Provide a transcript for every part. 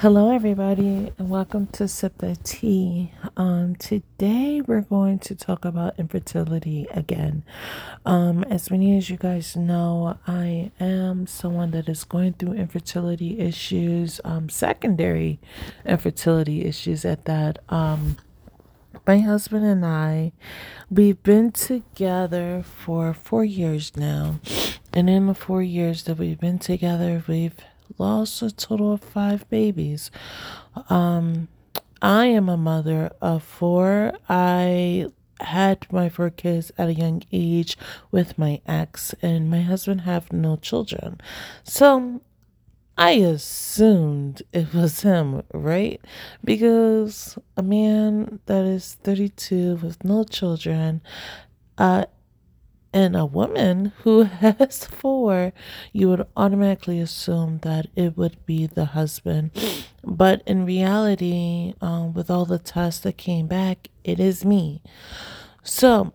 Hello, everybody, and welcome to Sip the Tea. Um, today, we're going to talk about infertility again. Um, as many as you guys know, I am someone that is going through infertility issues, um, secondary infertility issues at that. Um, my husband and I, we've been together for four years now, and in the four years that we've been together, we've lost a total of five babies. Um, I am a mother of four. I had my four kids at a young age with my ex, and my husband have no children. So I assumed it was him, right? Because a man that is 32 with no children, uh, and a woman who has four, you would automatically assume that it would be the husband. But in reality, um, with all the tests that came back, it is me. So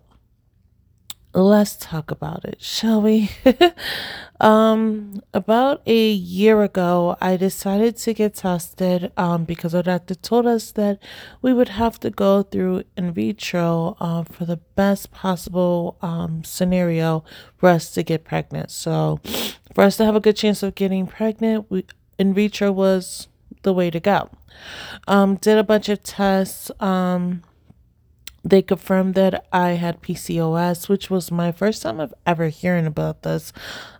let's talk about it, shall we? um, about a year ago, I decided to get tested um, because our doctor told us that we would have to go through in vitro uh, for the best possible um, scenario for us to get pregnant. So, for us to have a good chance of getting pregnant, we, in vitro was the way to go. Um, did a bunch of tests. Um, they confirmed that I had PCOS, which was my first time of ever hearing about this.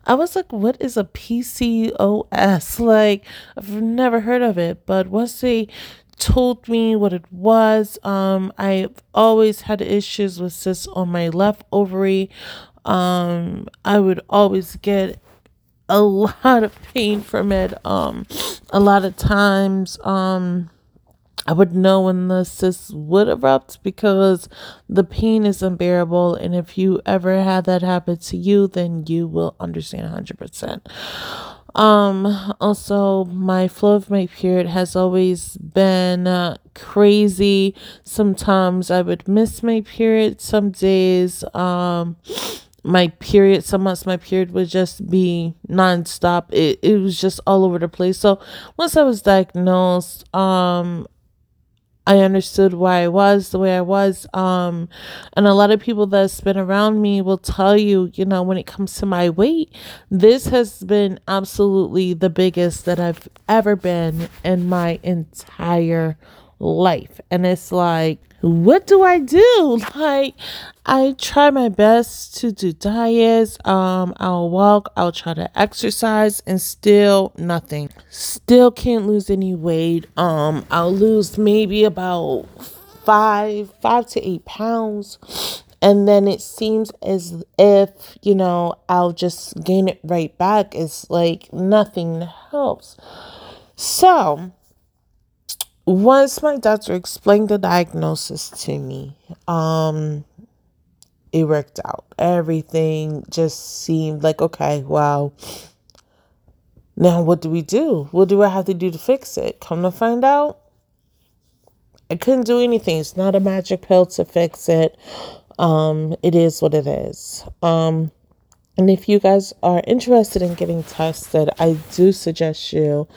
I was like, what is a PCOS? Like, I've never heard of it. But once they told me what it was, um, I've always had issues with cysts on my left ovary. Um, I would always get a lot of pain from it. Um, a lot of times, um, I would know when the cyst would erupt because the pain is unbearable. And if you ever had that happen to you, then you will understand 100%. Um, also, my flow of my period has always been uh, crazy. Sometimes I would miss my period some days. Um, my period some months my period would just be nonstop it, it was just all over the place so once i was diagnosed um I understood why I was the way I was. Um, and a lot of people that's been around me will tell you, you know, when it comes to my weight, this has been absolutely the biggest that I've ever been in my entire life. And it's like, what do I do? Like, I try my best to do diets. Um, I'll walk, I'll try to exercise, and still nothing. Still can't lose any weight. Um, I'll lose maybe about five, five to eight pounds. And then it seems as if, you know, I'll just gain it right back. It's like nothing helps. So, once my doctor explained the diagnosis to me, um, it worked out. Everything just seemed like, okay, wow. Now, what do we do? What do I have to do to fix it? Come to find out, I couldn't do anything. It's not a magic pill to fix it. Um, it is what it is. Um, and if you guys are interested in getting tested, I do suggest you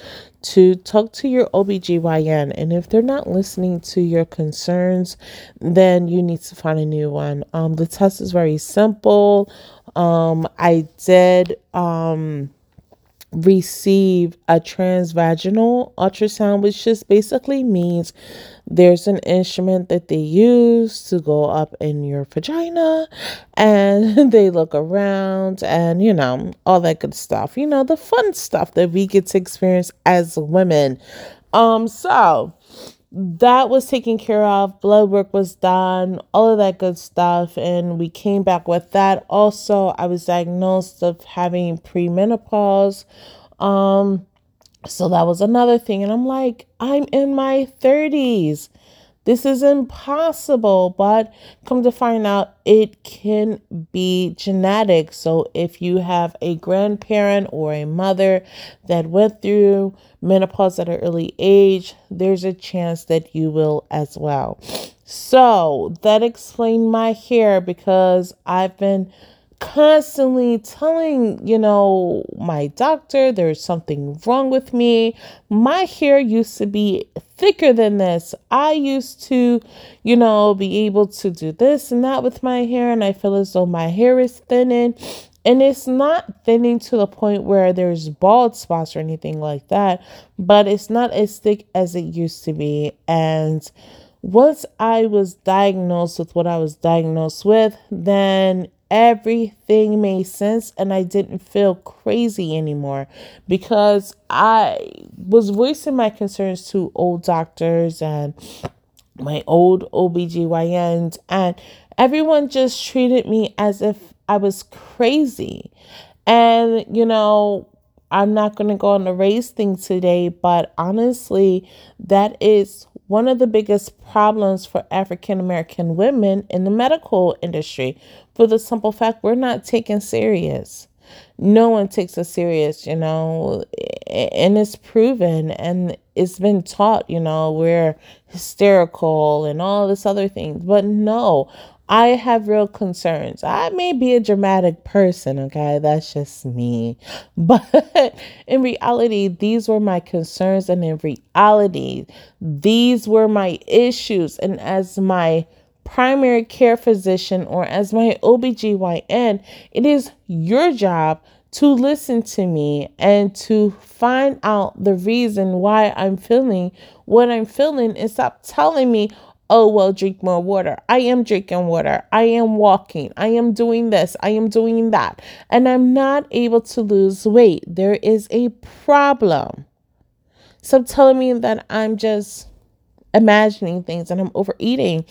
to talk to your OBGYN. And if they're not listening to your concerns, then you need to find a new one. Um, the test is very simple. Um, I did um, receive a transvaginal ultrasound, which just basically means there's an instrument that they use to go up in your vagina and they look around and, you know, all that good stuff. You know, the fun stuff that we get to experience as women. Um, so that was taken care of. Blood work was done, all of that good stuff. And we came back with that. Also, I was diagnosed of having premenopause. Um, so that was another thing. And I'm like, I'm in my 30s. This is impossible. But come to find out, it can be genetic. So if you have a grandparent or a mother that went through menopause at an early age, there's a chance that you will as well. So that explained my hair because I've been constantly telling, you know, my doctor there's something wrong with me. My hair used to be thicker than this. I used to, you know, be able to do this and that with my hair, and I feel as though my hair is thinning. And it's not thinning to the point where there's bald spots or anything like that, but it's not as thick as it used to be. And once I was diagnosed with what I was diagnosed with, then everything made sense and I didn't feel crazy anymore because I was voicing my concerns to old doctors and my old OBGYNs and everyone just treated me as if I was crazy. And, you know, I'm not going to go on the race thing today, but honestly, that is one of the biggest problems for African American women in the medical industry for the simple fact we're not taken serious. No one takes us serious, you know, and it's proven and it's been taught, you know, we're hysterical and all this other things. But no, I have real concerns. I may be a dramatic person, okay? That's just me. But in reality, these were my concerns. And in reality, these were my issues. And as my primary care physician or as my OBGYN, it is your job to listen to me and to find out the reason why I'm feeling what I'm feeling and stop telling me, oh, well, drink more water. I am drinking water. I am walking. I am doing this. I am doing that. And I'm not able to lose weight. There is a problem. Stop telling me that I'm just imagining things and I'm overeating.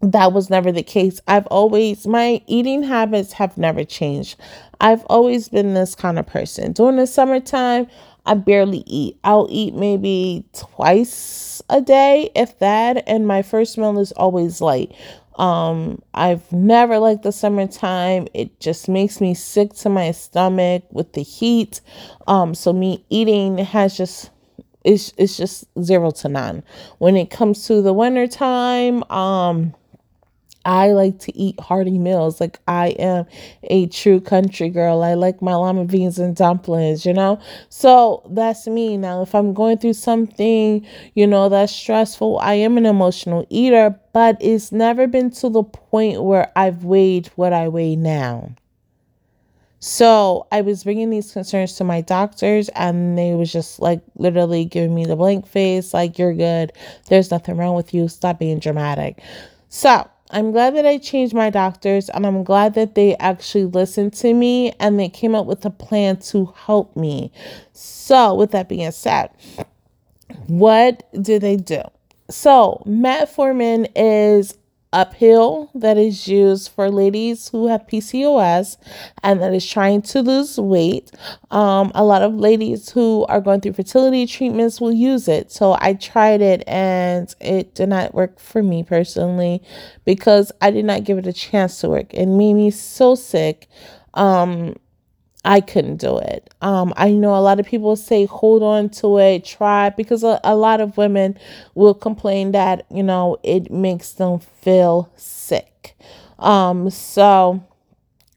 That was never the case. I've always, my eating habits have never changed. I've always been this kind of person. During the summertime, I barely eat. I'll eat maybe twice a day, if that, and my first meal is always light. Um, I've never liked the summertime. It just makes me sick to my stomach with the heat. Um, so me eating has just it's it's just zero to none. When it comes to the wintertime, um, I like to eat hearty meals. Like I am a true country girl. I like my lima beans and dumplings, you know? So that's me. Now, if I'm going through something, you know, that's stressful, I am an emotional eater, but it's never been to the point where I've weighed what I weigh now. So I was bringing these concerns to my doctors, and they was just like literally giving me the blank face, like, you're good. There's nothing wrong with you. Stop being dramatic. So I'm glad that I changed my doctors and I'm glad that they actually listened to me and they came up with a plan to help me. So, with that being said, what did they do? So, metformin is a pill that is used for ladies who have PCOS and that is trying to lose weight. Um, a lot of ladies who are going through fertility treatments will use it. So I tried it and it did not work for me personally because I did not give it a chance to work. It made me so sick. Um, I couldn't do it. Um, I know a lot of people say hold on to it, try because a, a lot of women will complain that you know it makes them feel sick. Um, so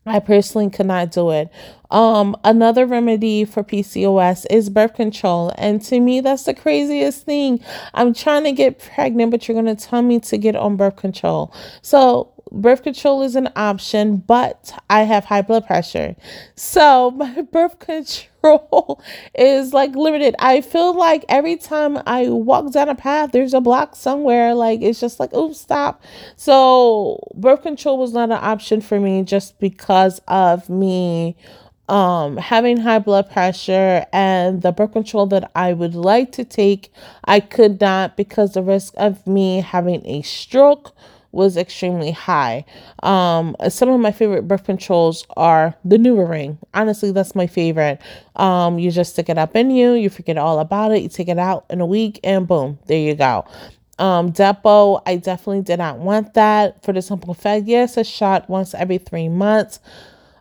I personally could not do it. Um, another remedy for PCOS is birth control. And to me, that's the craziest thing. I'm trying to get pregnant, but you're going to tell me to get on birth control. So birth control is an option, but I have high blood pressure. So my birth control is like limited. I feel like every time I walk down a path, there's a block somewhere. Like it's just like, oh, stop. So birth control was not an option for me just because of me um having high blood pressure and the birth control that I would like to take I could not because the risk of me having a stroke was extremely high. Um, some of my favorite birth controls are the NuvaRing. Honestly, that's my favorite. Um, you just stick it up in you, you forget all about it, you take it out in a week, and boom, there you go. Um, Depo, I definitely did not want that for the simple fact, yes, a shot once every three months.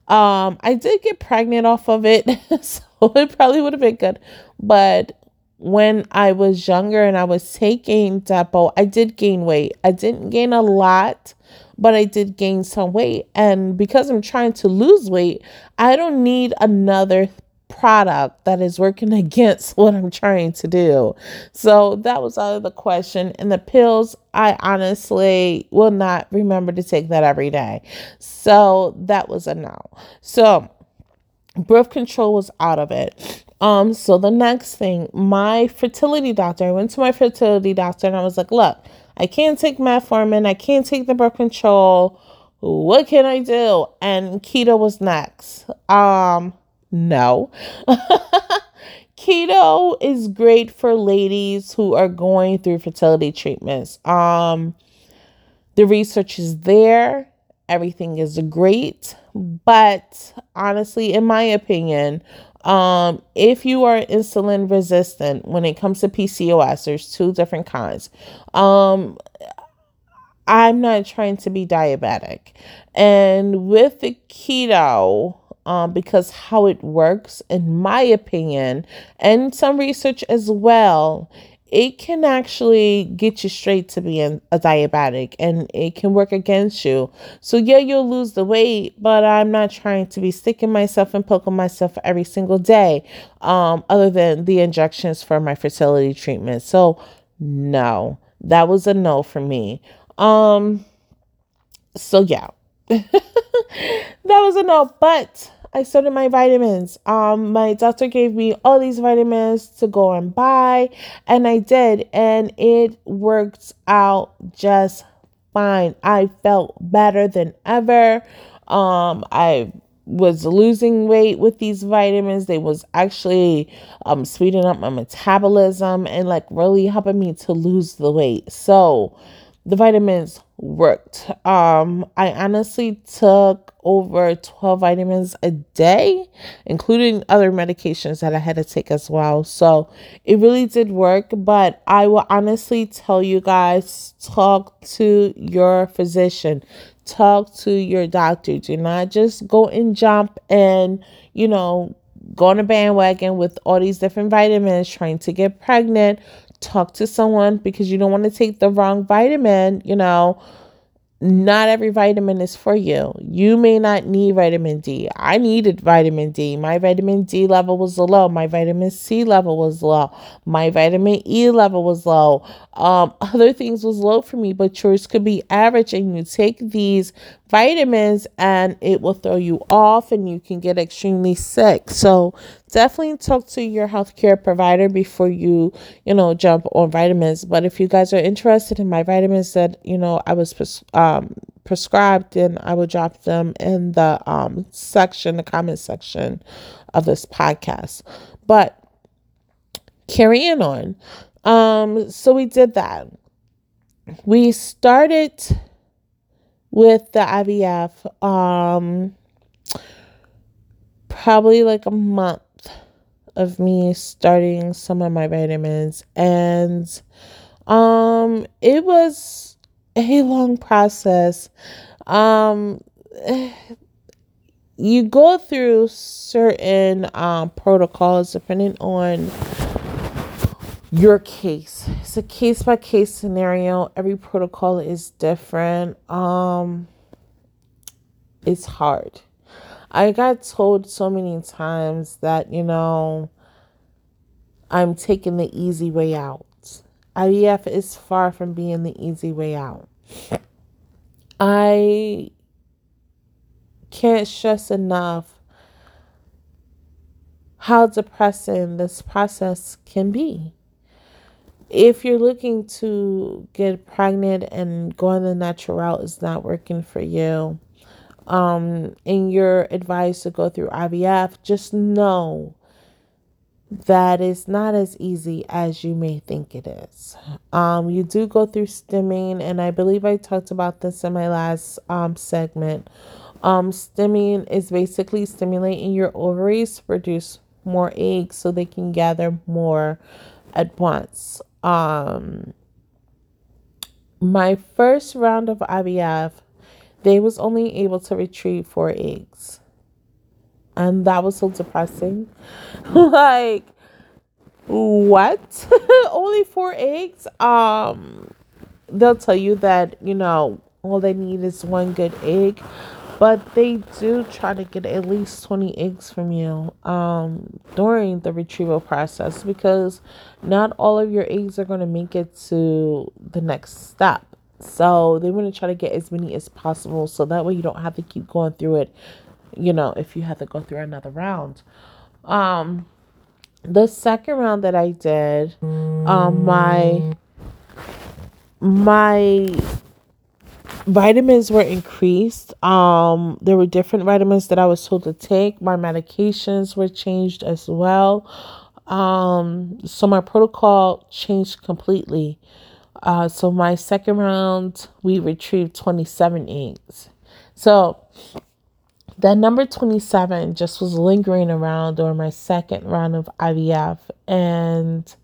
Um, I did get pregnant off of it, so it probably would have been good, but when I was younger and I was taking Depo, I did gain weight. I didn't gain a lot, but I did gain some weight. And because I'm trying to lose weight, I don't need another product that is working against what I'm trying to do. So that was out of the question. And the pills, I honestly will not remember to take that every day. So that was a no. So birth control was out of it. Um, so the next thing, my fertility doctor, I went to my fertility doctor and I was like, look, I can't take metformin, I can't take the birth control. What can I do? And keto was next. Um, no. keto is great for ladies who are going through fertility treatments. Um, the research is there, everything is great, but honestly, in my opinion, um, if you are insulin resistant when it comes to PCOS, there's two different kinds. Um, I'm not trying to be diabetic. And with the keto, um, because how it works, in my opinion, and some research as well, it can actually get you straight to being a diabetic and it can work against you. So, yeah, you'll lose the weight, but I'm not trying to be sticking myself and poking myself every single day, um, other than the injections for my fertility treatment. So, no, that was a no for me. Um, so, yeah, that was a no, but I started my vitamins. Um, my doctor gave me all these vitamins to go and buy, and I did, and it worked out just fine. I felt better than ever. Um, I was losing weight with these vitamins. They was actually um speeding up my metabolism and like really helping me to lose the weight. So the vitamins worked. Um, I honestly took over 12 vitamins a day, including other medications that I had to take as well. So it really did work, but I will honestly tell you guys talk to your physician, talk to your doctor. Do not just go and jump and, you know, go on a bandwagon with all these different vitamins trying to get pregnant talk to someone because you don't want to take the wrong vitamin, you know, not every vitamin is for you. You may not need vitamin D. I needed vitamin D. My vitamin D level was low. My vitamin C level was low. My vitamin E level was low. Um, other things was low for me, but yours could be average. And you take these vitamins and it will throw you off and you can get extremely sick. So definitely talk to your healthcare provider before you, you know, jump on vitamins. But if you guys are interested in my vitamins that, you know, I was pres- um, prescribed, then I will drop them in the um, section, the comment section of this podcast. But carrying on. Um, so we did that. We started with the IVF um probably like a month of me starting some of my vitamins. And um it was a long process. Um you go through certain um protocols depending on your case it's a case by case scenario every protocol is different um it's hard I got told so many times that, you know, I'm taking the easy way out. IVF is far from being the easy way out. I can't stress enough how depressing this process can be. If you're looking to get pregnant and going the natural route is not working for you, um, in your advice to go through IVF, just know that it's not as easy as you may think it is. Um, you do go through stimming, and I believe I talked about this in my last um, segment. Um, stimming is basically stimulating your ovaries to produce more eggs so they can gather more at once. Um, my first round of IVF they was only able to retrieve four eggs. And that was so depressing. like what? Only four eggs? Um, they'll tell you that, you know, all they need is one good egg. But they do try to get at least 20 eggs from you um, during the retrieval process because not all of your eggs are going to make it to the next step. So they want to try to get as many as possible so that way you don't have to keep going through it, you know, if you have to go through another round. Um, the second round that I did, um, my my vitamins were increased. Um, there were different vitamins that I was told to take. My medications were changed as well. Um, so my protocol changed completely. Uh, so my second round, we retrieved 27 eggs. So that number 27 just was lingering around during my second round of IVF. And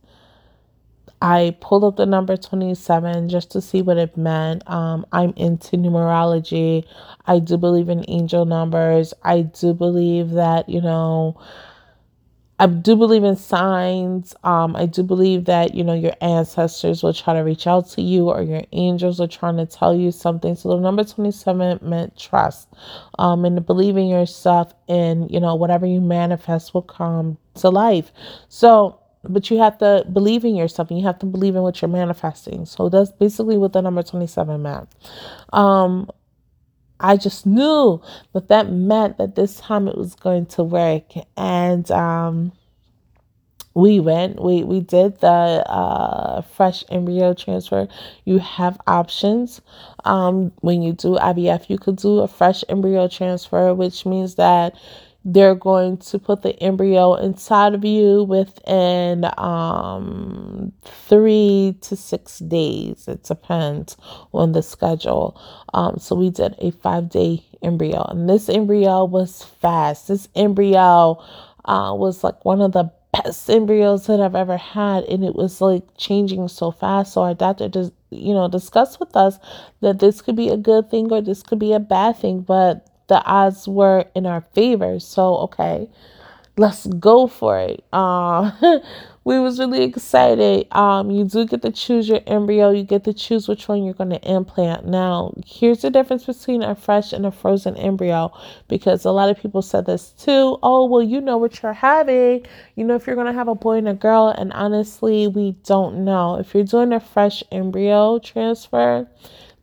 I pulled up the number 27 just to see what it meant. Um, I'm into numerology. I do believe in angel numbers. I do believe that, you know, I do believe in signs. Um, I do believe that, you know, your ancestors will try to reach out to you or your angels are trying to tell you something. So the number 27 meant trust um, and believing yourself and, you know, whatever you manifest will come to life. So, but you have to believe in yourself and you have to believe in what you're manifesting. So that's basically what the number 27 meant. Um, I just knew that that meant that this time it was going to work. And um, we went, we, we did the uh, fresh embryo transfer. You have options. Um, when you do IVF, you could do a fresh embryo transfer, which means that they're going to put the embryo inside of you within um, three to six days. It depends on the schedule. Um, so we did a five day embryo, and this embryo was fast. This embryo uh, was like one of the best embryos that I've ever had, and it was like changing so fast. So our doctor just, you know, discussed with us that this could be a good thing or this could be a bad thing, but the odds were in our favor. So, okay, let's go for it. Uh, we was really excited. Um, you do get to choose your embryo. You get to choose which one you're going to implant. Now, here's the difference between a fresh and a frozen embryo because a lot of people said this too. Oh, well, you know what you're having. You know if you're going to have a boy and a girl. And honestly, we don't know. If you're doing a fresh embryo transfer,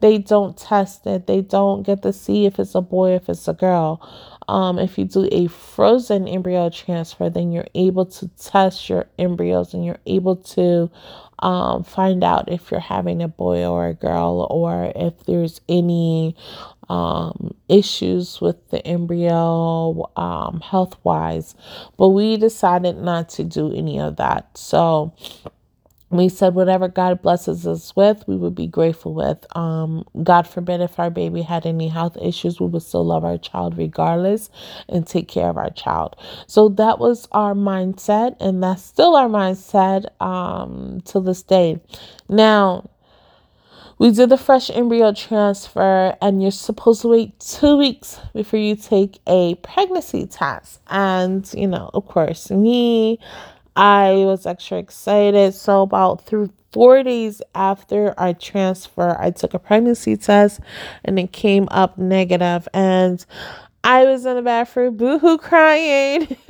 they don't test it. They don't get to see if it's a boy, if it's a girl. Um, if you do a frozen embryo transfer, then you're able to test your embryos and you're able to um, find out if you're having a boy or a girl or if there's any um, issues with the embryo um, health wise. But we decided not to do any of that. So, we said whatever God blesses us with, we would be grateful with. Um, God forbid if our baby had any health issues, we would still love our child regardless and take care of our child. So that was our mindset, and that's still our mindset um, to this day. Now, we did the fresh embryo transfer, and you're supposed to wait two weeks before you take a pregnancy test. And, you know, of course, me, I was extra excited. So, about through four days after I transfer, I took a pregnancy test and it came up negative, and I was in the bathroom, boohoo, crying.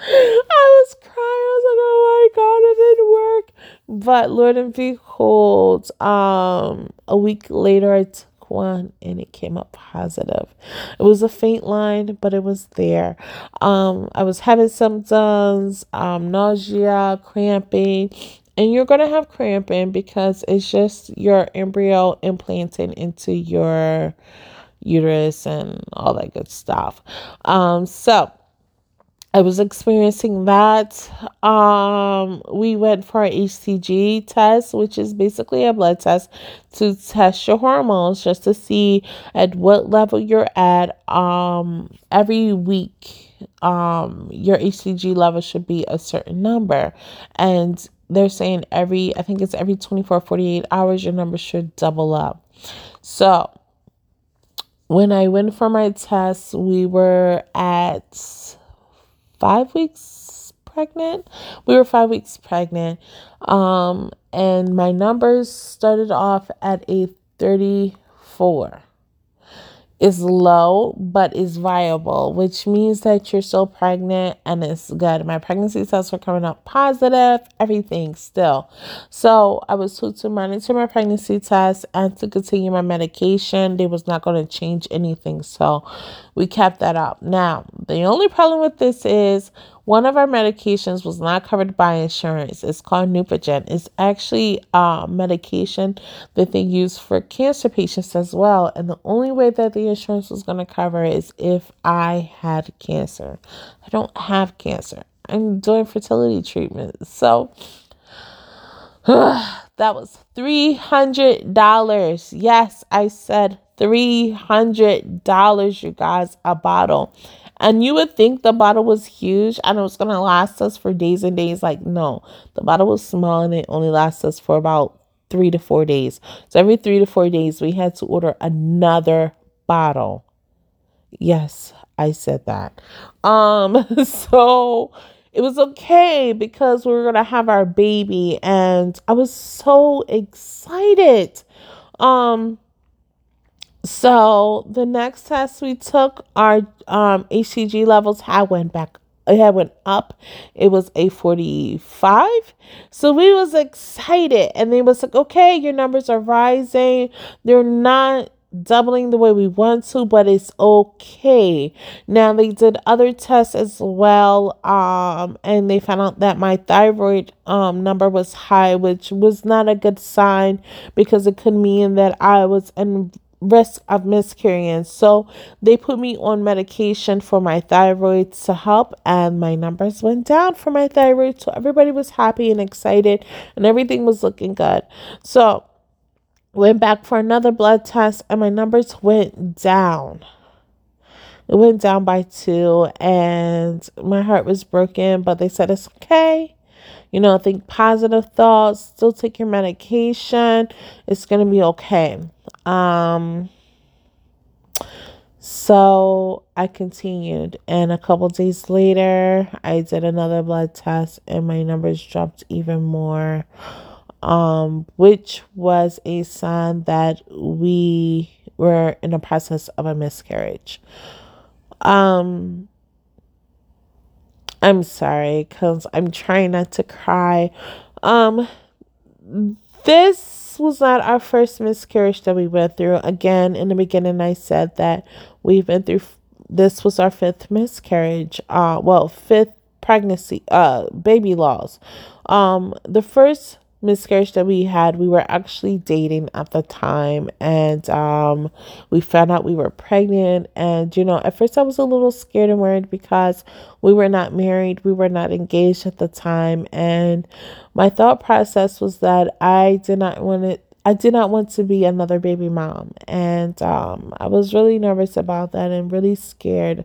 I was crying. I was like, "Oh my god, it didn't work!" But Lord and behold, um, a week later, I one and it came up positive. It was a faint line, but it was there. Um, I was having symptoms, um, nausea, cramping, and you're gonna have cramping because it's just your embryo implanted into your uterus and all that good stuff. Um, so I was experiencing that. Um, we went for a HCG test, which is basically a blood test to test your hormones just to see at what level you're at. Um, every week, um, your HCG level should be a certain number. And they're saying every, I think it's every 24, 48 hours, your number should double up. So, when I went for my test, we were at five weeks pregnant. We were five weeks pregnant. Um, and my numbers started off at a 34 is low but is viable, which means that you're still pregnant and it's good. My pregnancy tests were coming up positive, everything still. So I was told to monitor my pregnancy test and to continue my medication. They was not going to change anything. So we kept that up. Now, the only problem with this is one of our medications was not covered by insurance. It's called Neupogen. It's actually a medication that they use for cancer patients as well. And the only way that the insurance was going to cover it is if I had cancer. I don't have cancer. I'm doing fertility treatment. So that was $300. Yes, I said $300, you guys, a bottle. And you would think the bottle was huge and it was going to last us for days and days. Like, no, the bottle was small and it only lasts us for about three to four days. So every three to four days, we had to order another bottle. Yes, I said that. Um, so it was okay because we were gonna have our baby, and I was so excited. Um, so the next test we took, our um, HCG levels had went back. It had went up. It was a 45. So we was excited. And they was like, okay, your numbers are rising. They're not doubling the way we want to, but it's okay. Now they did other tests as well, um, and they found out that my thyroid um number was high, which was not a good sign because it could mean that I was in risk of miscarrying. So they put me on medication for my thyroid to help, and my numbers went down for my thyroid. So everybody was happy and excited, and everything was looking good. So went back for another blood test, and my numbers went down. It went down by two, and my heart was broken, but they said it's okay. You know, think positive thoughts, still take your medication. It's going to be okay. Um, so I continued, and a couple days later, I did another blood test, and my numbers dropped even more, um, which was a sign that we were in the process of a miscarriage. Um, I'm sorry, cause I'm trying not to cry. Um, this was not our first miscarriage that we went through. Again, in the beginning, I said that we've been through. This was our fifth miscarriage. Uh, well, fifth pregnancy. Uh, baby loss. Um, the first miscarriage that we had, we were actually dating at the time, and um, we found out we were pregnant. And you know, at first I was a little scared and worried because we were not married, we were not engaged at the time, and my thought process was that I did not want it. I did not want to be another baby mom, and um, I was really nervous about that and really scared.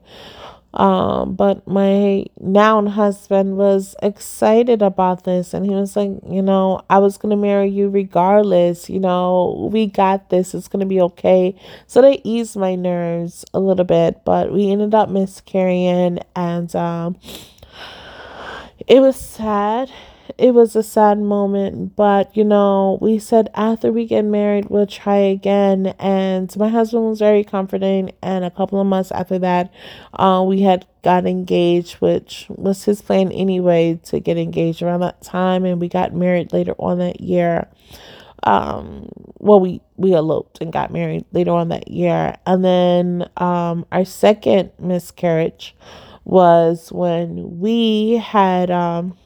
Um, but my now husband was excited about this and he was like, you know, I was gonna marry you regardless, you know, we got this, it's gonna be okay. So they eased my nerves a little bit, but we ended up miscarrying and um it was sad it was a sad moment, but you know, we said after we get married, we'll try again. And my husband was very comforting. And a couple of months after that, uh, we had got engaged, which was his plan anyway to get engaged around that time. And we got married later on that year. Um, well, we we eloped and got married later on that year, and then um, our second miscarriage was when we had um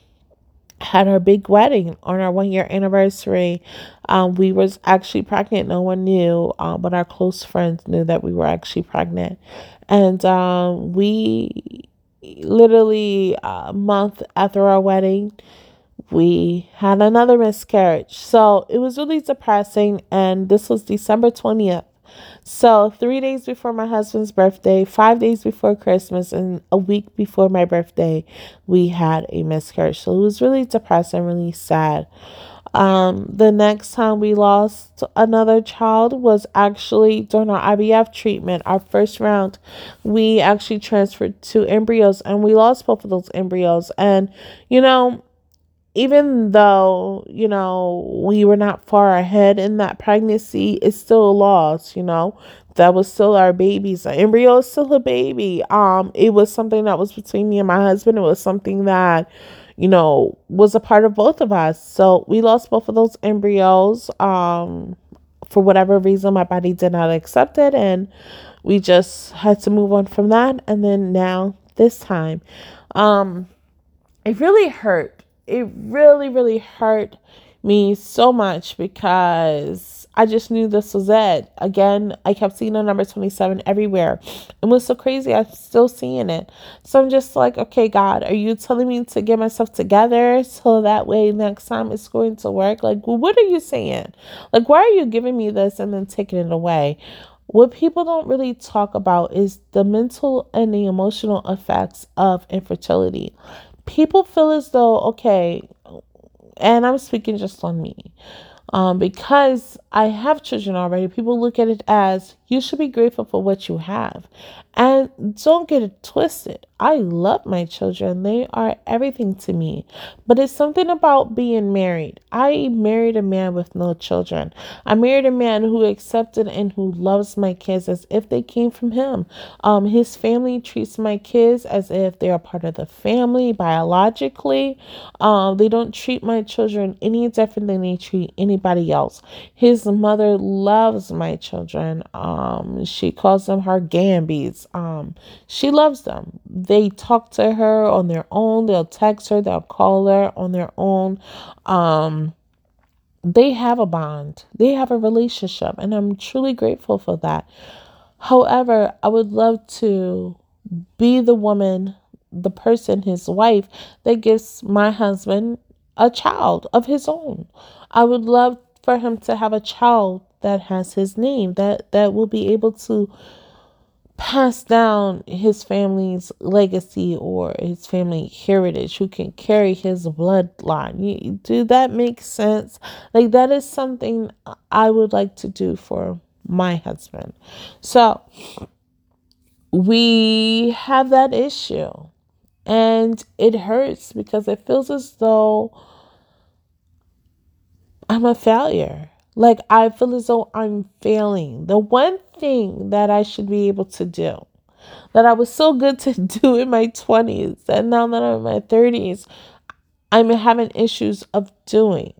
had our big wedding on our one year anniversary. Um, we was actually pregnant. No one knew, uh, but our close friends knew that we were actually pregnant. And um, we literally a month after our wedding, we had another miscarriage. So it was really depressing. And this was December 20th So, three days before my husband's birthday, five days before Christmas, and a week before my birthday, we had a miscarriage. So, it was really depressing, and really sad. Um, the next time we lost another child was actually during our IVF treatment, our first round. We actually transferred two embryos and we lost both of those embryos. And, you know, even though, you know, we were not far ahead in that pregnancy, it's still a loss, you know. That was still our baby's the embryo is still a baby. Um, it was something that was between me and my husband. It was something that you know, was a part of both of us. So we lost both of those embryos. Um, for whatever reason, my body did not accept it, and we just had to move on from that. And then now, this time, um, it really hurt. It really, really hurt me so much because I just knew this was it. Again, I kept seeing the number 27 everywhere. It was so crazy. I'm still seeing it. So I'm just like, okay, God, are you telling me to get myself together so that way next time it's going to work? Like, what are you saying? Like, why are you giving me this and then taking it away? What people don't really talk about is the mental and the emotional effects of infertility. People feel as though, okay, and I'm speaking just on me um, because I have children already, people look at it as you should be grateful for what you have. And don't get it twisted. I love my children, they are everything to me. But it's something about being married. I married a man with no children. I married a man who accepted and who loves my kids as if they came from him. Um, his family treats my kids as if they're part of the family biologically. Um, they don't treat my children any different than they treat anybody else. His mother loves my children. Um, she calls them her Gambies. Um, she loves them. They talk to her on their own. They'll text her. They'll call her on their own. Um, they have a bond. They have a relationship, and I'm truly grateful for that. However, I would love to be the woman, the person, his wife that gives my husband a child of his own. I would love for him to have a child that has his name that that will be able to pass down his family's legacy or his family heritage who can carry his bloodline. Do that make sense? Like that is something i would like to do for my husband. So we have that issue and it hurts because it feels as though i'm a failure like I feel as though I'm failing. The one thing that I should be able to do that I was so good to do in my 20s and now that I'm in my 30s, I'm having issues of doing.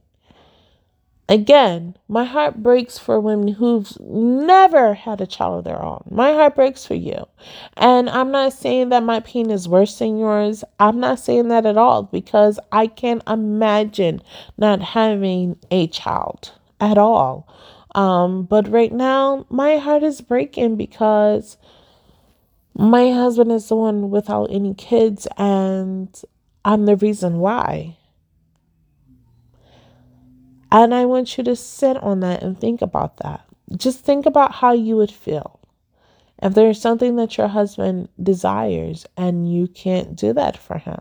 Again, my heart breaks for women who've never had a child of their own. My heart breaks for you. And I'm not saying that my pain is worse than yours. I'm not saying that at all because I can't imagine not having a child at all. Um, but right now, my heart is breaking because my husband is the one without any kids, and I'm the reason why. And I want you to sit on that and think about that. Just think about how you would feel if there's something that your husband desires and you can't do that for him.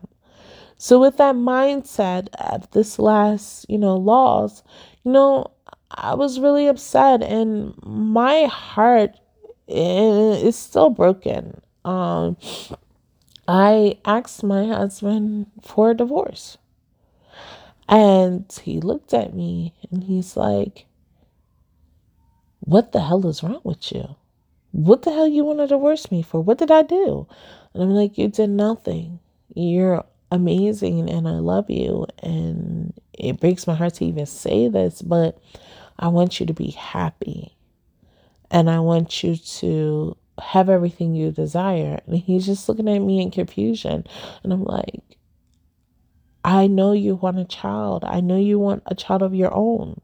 So, with that mindset of this last, you know, loss, you know, I was really upset and my heart is still broken. Um, I asked my husband for a divorce. And he looked at me and he's like, What the hell is wrong with you? What the hell you want to divorce me for? What did I do? And I'm like, You did nothing. You're amazing and I love you. And it breaks my heart to even say this, but I want you to be happy. And I want you to have everything you desire. And he's just looking at me in confusion. And I'm like, I know you want a child. I know you want a child of your own.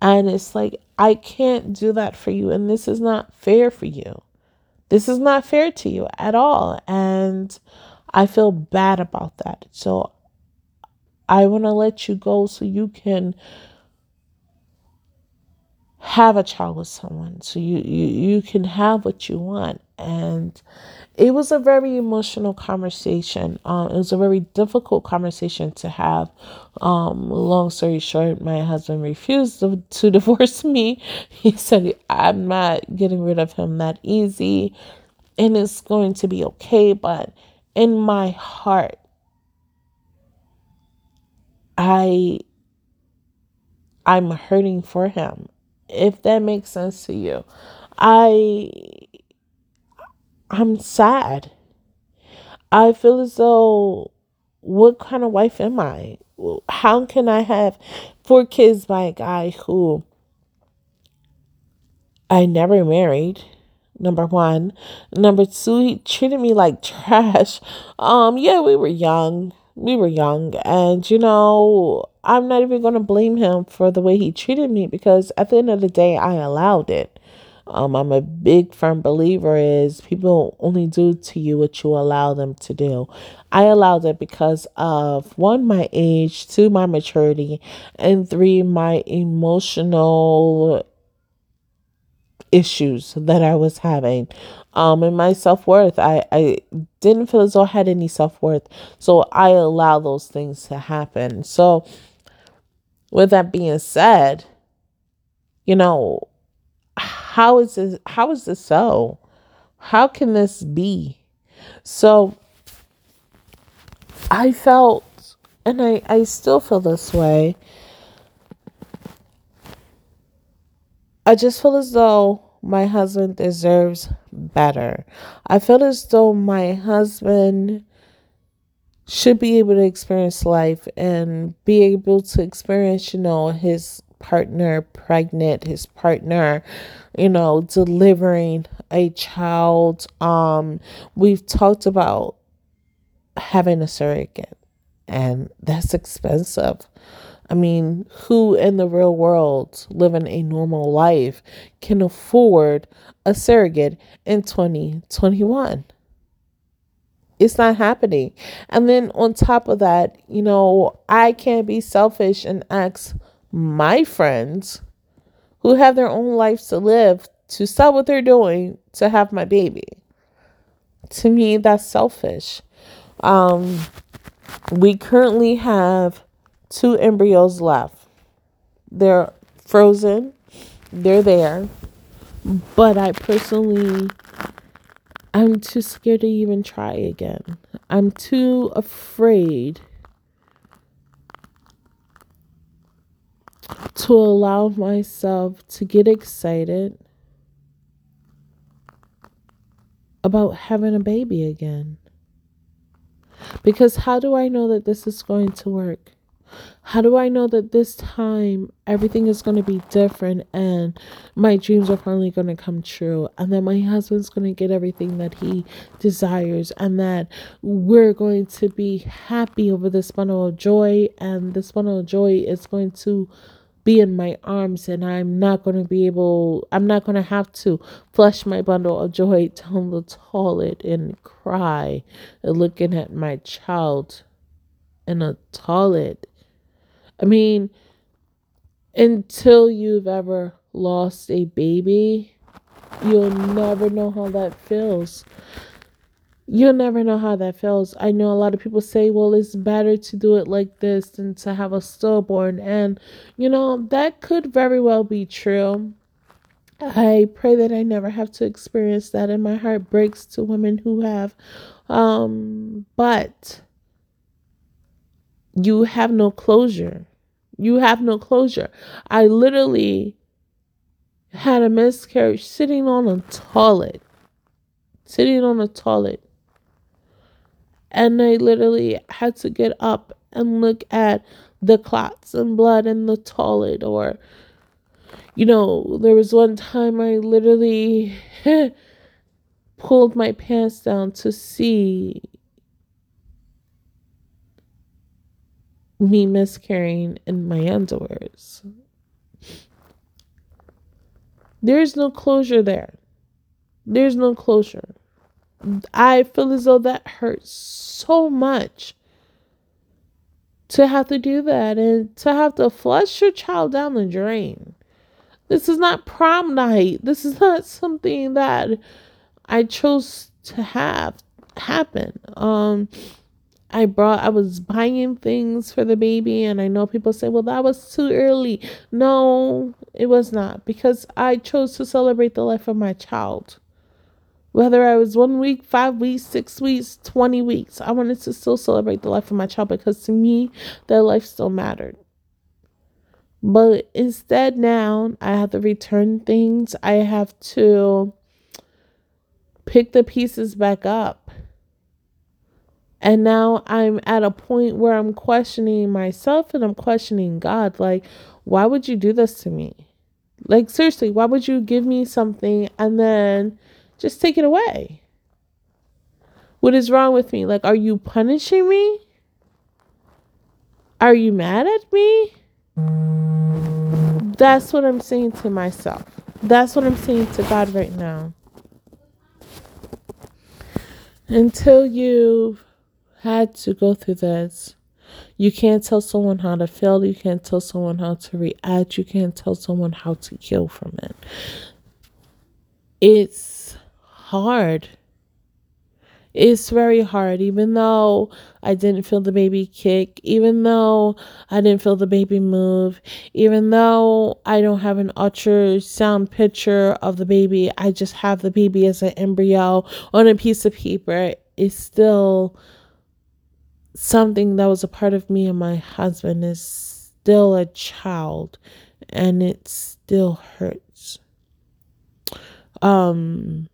And it's like, I can't do that for you. And this is not fair for you. This is not fair to you at all. And I feel bad about that. So I want to let you go so you can have a child with someone. So you you, you can have what you want. And it was a very emotional conversation. Um, it was a very difficult conversation to have. Um, long story short my husband refused to, to divorce me. He said i'm not getting rid of him that easy and it's going to be okay. But in my heart i i'm hurting for him if that makes sense to you. I I'm sad. I feel as though what kind of wife am I? How can I have four kids by a guy who I never married? Number one. Number two, he treated me like trash. Um, yeah, we were young. We were young. And you know, I'm not even going to blame him for the way he treated me because at the end of the day, I allowed it. Um, I'm a big firm believer is people only do to you what you allow them to do. I allowed it because of one, my age, two, my maturity, and three, my emotional issues that I was having. Um, and my self worth, I, I didn't feel as though I had any self worth. So I allow those things to happen. So with that being said, you know, how is this how is this so? How can this be? So I felt and I, I still feel this way. I just feel as though my husband deserves better. I feel as though my husband should be able to experience life and be able to experience, you know, his partner pregnant, his partner, you know, delivering a child. Um, we've talked about having a surrogate, and that's expensive. I mean, who in the real world living a normal life can afford a surrogate in 2021? It's not happening. And then on top of that, you know, I can't be selfish and ask my friends who have their own lives to live to stop what they're doing to have my baby. To me, that's selfish. Um, we currently have two embryos left. They're frozen, they're there. But I personally I'm too scared to even try again. I'm too afraid to allow myself to get excited about having a baby again. Because how do I know that this is going to work? How do I know that this time everything is going to be different and my dreams are finally going to come true and that my husband's going to get everything that he desires and that we're going to be happy over this bundle of joy and this bundle of joy is going to be in my arms and I'm not going to be able, I'm not going to have to flush my bundle of joy down the toilet and cry looking at my child in a toilet I mean, until you've ever lost a baby, you'll never know how that feels. You'll never know how that feels. I know a lot of people say, well, it's better to do it like this than to have a stillborn. And, you know, that could very well be true. I pray that I never have to experience that, and my heart breaks to women who have. Um, but you have no closure. You have no closure. I literally had a miscarriage sitting on a toilet. Sitting on a toilet. And I literally had to get up and look at the clots and blood in the toilet. Or, you know, there was one time I literally pulled my pants down to see me miscarrying in my underwears. There's no closure there. There's no closure. I feel as though that hurts so much to have to do that and to have to flush your child down the drain. This is not prom night. This is not something that I chose to have happen. Um I brought I was buying things for the baby and I know people say, "Well, that was too early." No, it was not because I chose to celebrate the life of my child. Whether I was 1 week, 5 weeks, 6 weeks, 20 weeks, I wanted to still celebrate the life of my child because to me, their life still mattered. But instead now, I have to return things. I have to pick the pieces back up and now I'm at a point where I'm questioning myself and I'm questioning God. Like, why would you do this to me? Like, seriously, why would you give me something and then just take it away? What is wrong with me? Like, are you punishing me? Are you mad at me? That's what I'm saying to myself. That's what I'm saying to God right now. Until you've had to go through this. You can't tell someone how to feel. You can't tell someone how to react. You can't tell someone how to heal from it. It's hard. It's very hard, even though I didn't feel the baby kick, even though I didn't feel the baby move, even though I don't have an ultrasound picture of the baby, I just have the baby as an embryo on a piece of paper. It's still something that was a part of me and my husband is still a child and it still hurts. Um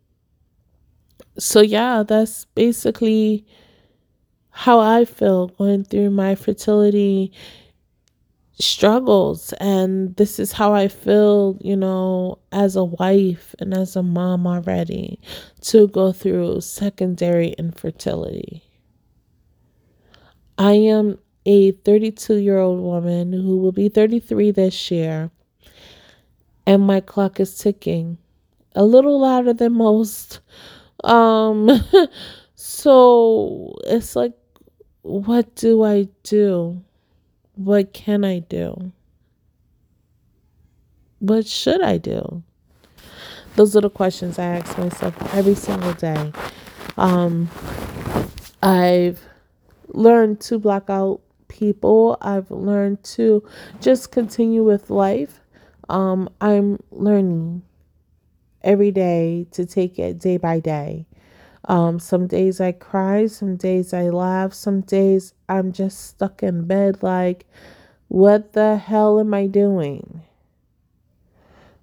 so yeah, that's basically how I feel going through my fertility struggles and this is how I feel, you know, as a wife and as a mom already to go through secondary infertility. I am a 32 year old woman who will be 33 this year, and my clock is ticking a little louder than most. Um, so it's like, what do I do? What can I do? What should I do? Those are the questions I ask myself every single day. Um, I've learned to block out people. I've learned to just continue with life. Um, I'm learning every day to take it day by day. Um, some days I cry, some days I laugh, some days I'm just stuck in bed like, what the hell am I doing?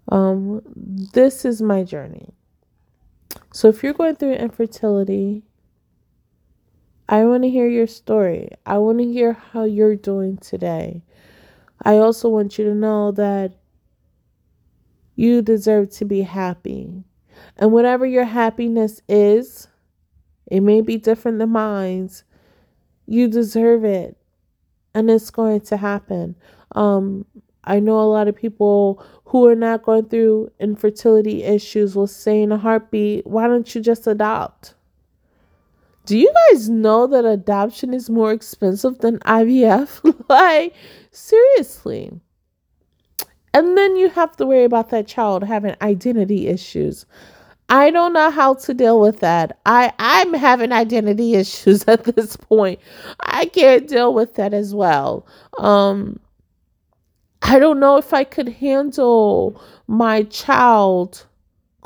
Um, this is my journey. So if you're going through infertility, I want to hear your story. I want to hear how you're doing today. I also want you to know that you deserve to be happy. And whatever your happiness is, it may be different than mine's. You deserve it. And it's going to happen. Um, I know a lot of people who are not going through infertility issues will say in a heartbeat, why don't you just adopt? Do you guys know that adoption is more expensive than IVF? like, seriously. And then you have to worry about that child having identity issues. I don't know how to deal with that. I I'm having identity issues at this point. I can't deal with that as well. Um I don't know if I could handle my child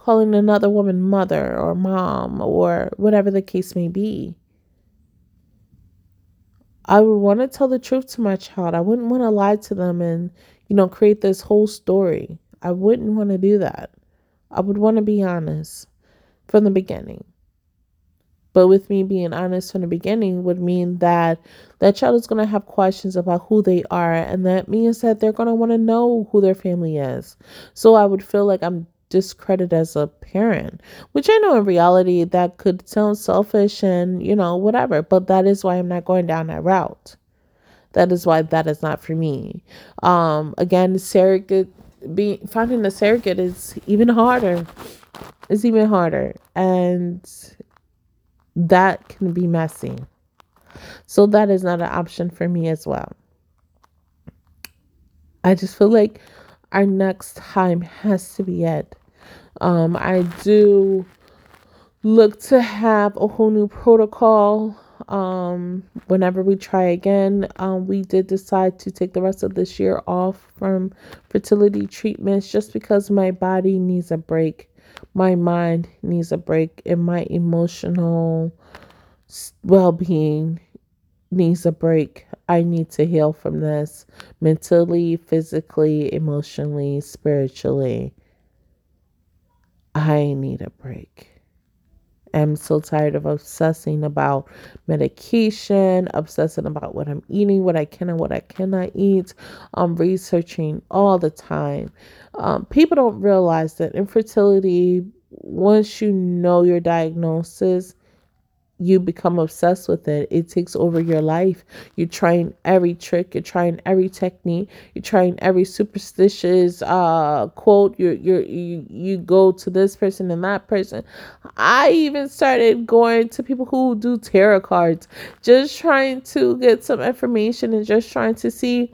calling another woman mother or mom or whatever the case may be. I would want to tell the truth to my child. I wouldn't want to lie to them and, you know, create this whole story. I wouldn't want to do that. I would want to be honest from the beginning. But with me being honest from the beginning would mean that that child is going to have questions about who they are. And that means that they're going to want to know who their family is. So I would feel like I'm discredit as a parent, which I know in reality that could sound selfish and, you know, whatever, but that is why I'm not going down that route. That is why that is not for me. Um, again, surrogate being finding a surrogate is even harder. It's even harder. And that can be messy. So that is not an option for me as well. I just feel like our next time has to be it. Um, I do look to have a whole new protocol um, whenever we try again. Um, we did decide to take the rest of this year off from fertility treatments just because my body needs a break, my mind needs a break, and my emotional well being needs a break. I need to heal from this mentally, physically, emotionally, spiritually. I need a break. I'm so tired of obsessing about medication, obsessing about what I'm eating, what I can and what I cannot eat. I'm researching all the time. Um, people don't realize that infertility, once you know your diagnosis, you become obsessed with it. It takes over your life. You're trying every trick, you're trying every technique, you're trying every superstitious uh quote. You you you you go to this person and that person. I even started going to people who do tarot cards, just trying to get some information and just trying to see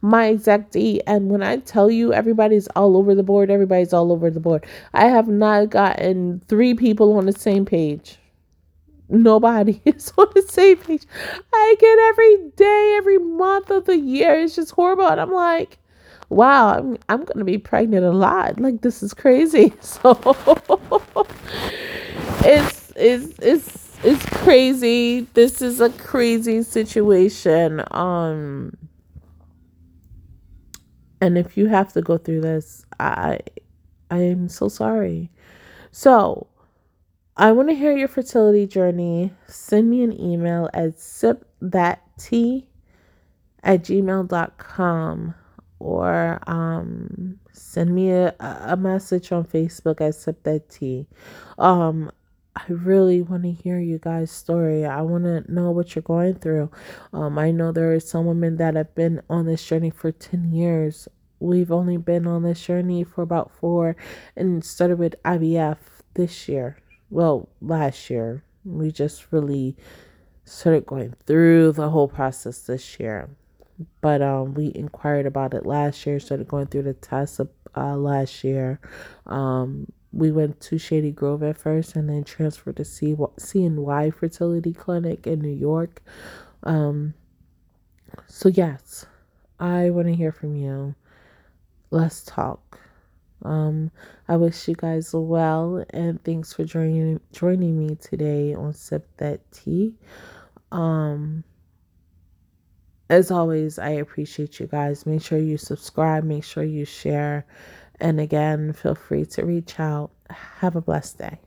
my exact date. And when I tell you everybody's all over the board, everybody's all over the board. I have not gotten three people on the same page nobody is on the same page. I get every day, every month of the year. It's just horrible. And I'm like, wow, I'm, I'm going to be pregnant a lot. Like, this is crazy. So it's, it's, it's, it's crazy. This is a crazy situation. Um, and if you have to go through this, I, I am so sorry. So, I want to hear your fertility journey. Send me an email at sipthat at gmail.com or um, send me a, a message on Facebook at sip that. Um, I really want to hear you guys' story. I want to know what you're going through. Um, I know there are some women that have been on this journey for 10 years. We've only been on this journey for about four and started with IVF this year well, last year. We just really started going through the whole process this year. But um, we inquired about it last year, started going through the tests uh, last year. Um, we went to Shady Grove at first and then transferred to C- CNY Fertility Clinic in New York. Um, so, yes, I want to hear from you. Let's talk. Um, I wish you guys well and thanks for joining joining me today on Sip That Tea. Um, as always, I appreciate you guys. Make sure you subscribe, make sure you share, and again, feel free to reach out. Have a blessed day.